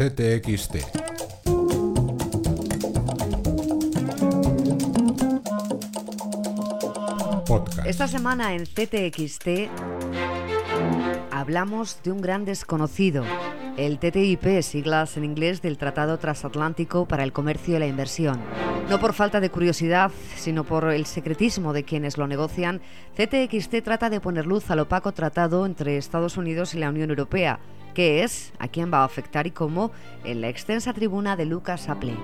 CTXT. Podcast. Esta semana en CTXT hablamos de un gran desconocido, el TTIP, siglas en inglés del Tratado Transatlántico para el Comercio y la Inversión. No por falta de curiosidad, sino por el secretismo de quienes lo negocian, CTXT trata de poner luz al opaco tratado entre Estados Unidos y la Unión Europea, qué es, a quién va a afectar y cómo, en la extensa tribuna de Lucas Aple.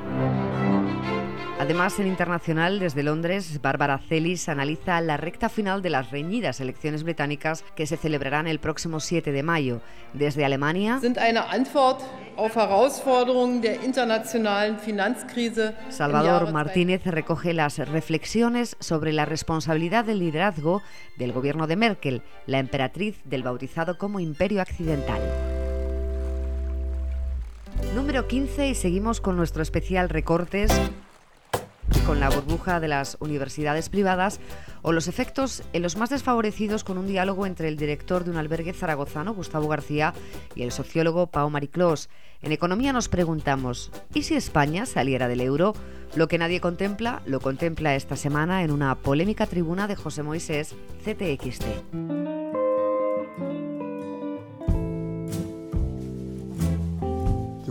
Además, en internacional, desde Londres, Bárbara Celis analiza la recta final de las reñidas elecciones británicas que se celebrarán el próximo 7 de mayo. Desde Alemania, Salvador Martínez recoge las reflexiones sobre la responsabilidad del liderazgo del gobierno de Merkel, la emperatriz del bautizado como Imperio Accidental. Número 15 y seguimos con nuestro especial recortes con la burbuja de las universidades privadas o los efectos en los más desfavorecidos con un diálogo entre el director de un albergue zaragozano, Gustavo García, y el sociólogo Pau Mariclós. En economía nos preguntamos, ¿y si España saliera del euro? Lo que nadie contempla, lo contempla esta semana en una polémica tribuna de José Moisés, CTXT.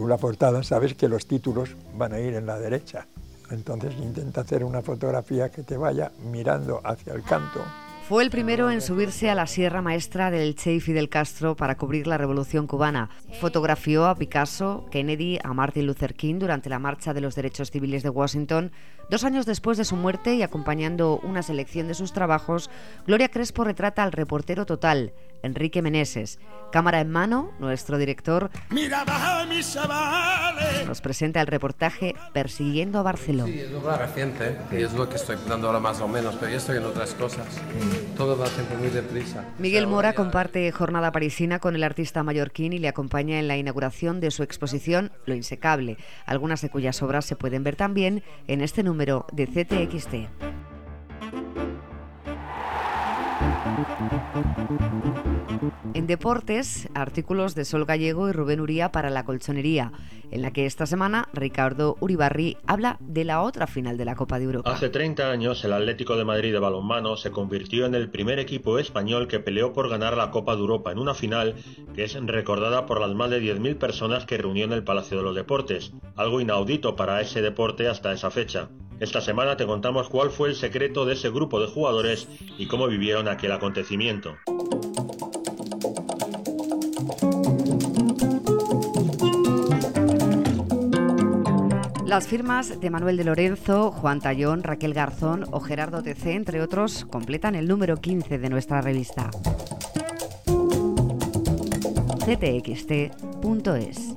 La portada sabes que los títulos van a ir en la derecha. Entonces intenta hacer una fotografía que te vaya mirando hacia el canto. Fue el primero en subirse a la Sierra Maestra del Che y Fidel Castro para cubrir la Revolución cubana. Fotografió a Picasso, Kennedy, a Martin Luther King durante la Marcha de los Derechos Civiles de Washington. Dos años después de su muerte y acompañando una selección de sus trabajos, Gloria Crespo retrata al reportero total, Enrique Meneses. Cámara en mano, nuestro director nos presenta el reportaje Persiguiendo a Barcelona. Sí, es lo reciente y es lo que estoy dando ahora más o menos, pero yo estoy en otras cosas. Todo va siempre muy deprisa. Miguel Mora comparte jornada parisina con el artista mallorquín y le acompaña en la inauguración de su exposición Lo Insecable, algunas de cuyas obras se pueden ver también en este número de CTXT. En deportes, artículos de Sol Gallego y Rubén Uría para la colchonería, en la que esta semana Ricardo Uribarri habla de la otra final de la Copa de Europa. Hace 30 años el Atlético de Madrid de balonmano se convirtió en el primer equipo español que peleó por ganar la Copa de Europa en una final que es recordada por las más de 10.000 personas que reunió en el Palacio de los Deportes, algo inaudito para ese deporte hasta esa fecha. Esta semana te contamos cuál fue el secreto de ese grupo de jugadores y cómo vivieron aquel acontecimiento. Las firmas de Manuel de Lorenzo, Juan Tallón, Raquel Garzón o Gerardo TC, entre otros, completan el número 15 de nuestra revista. ctxt.es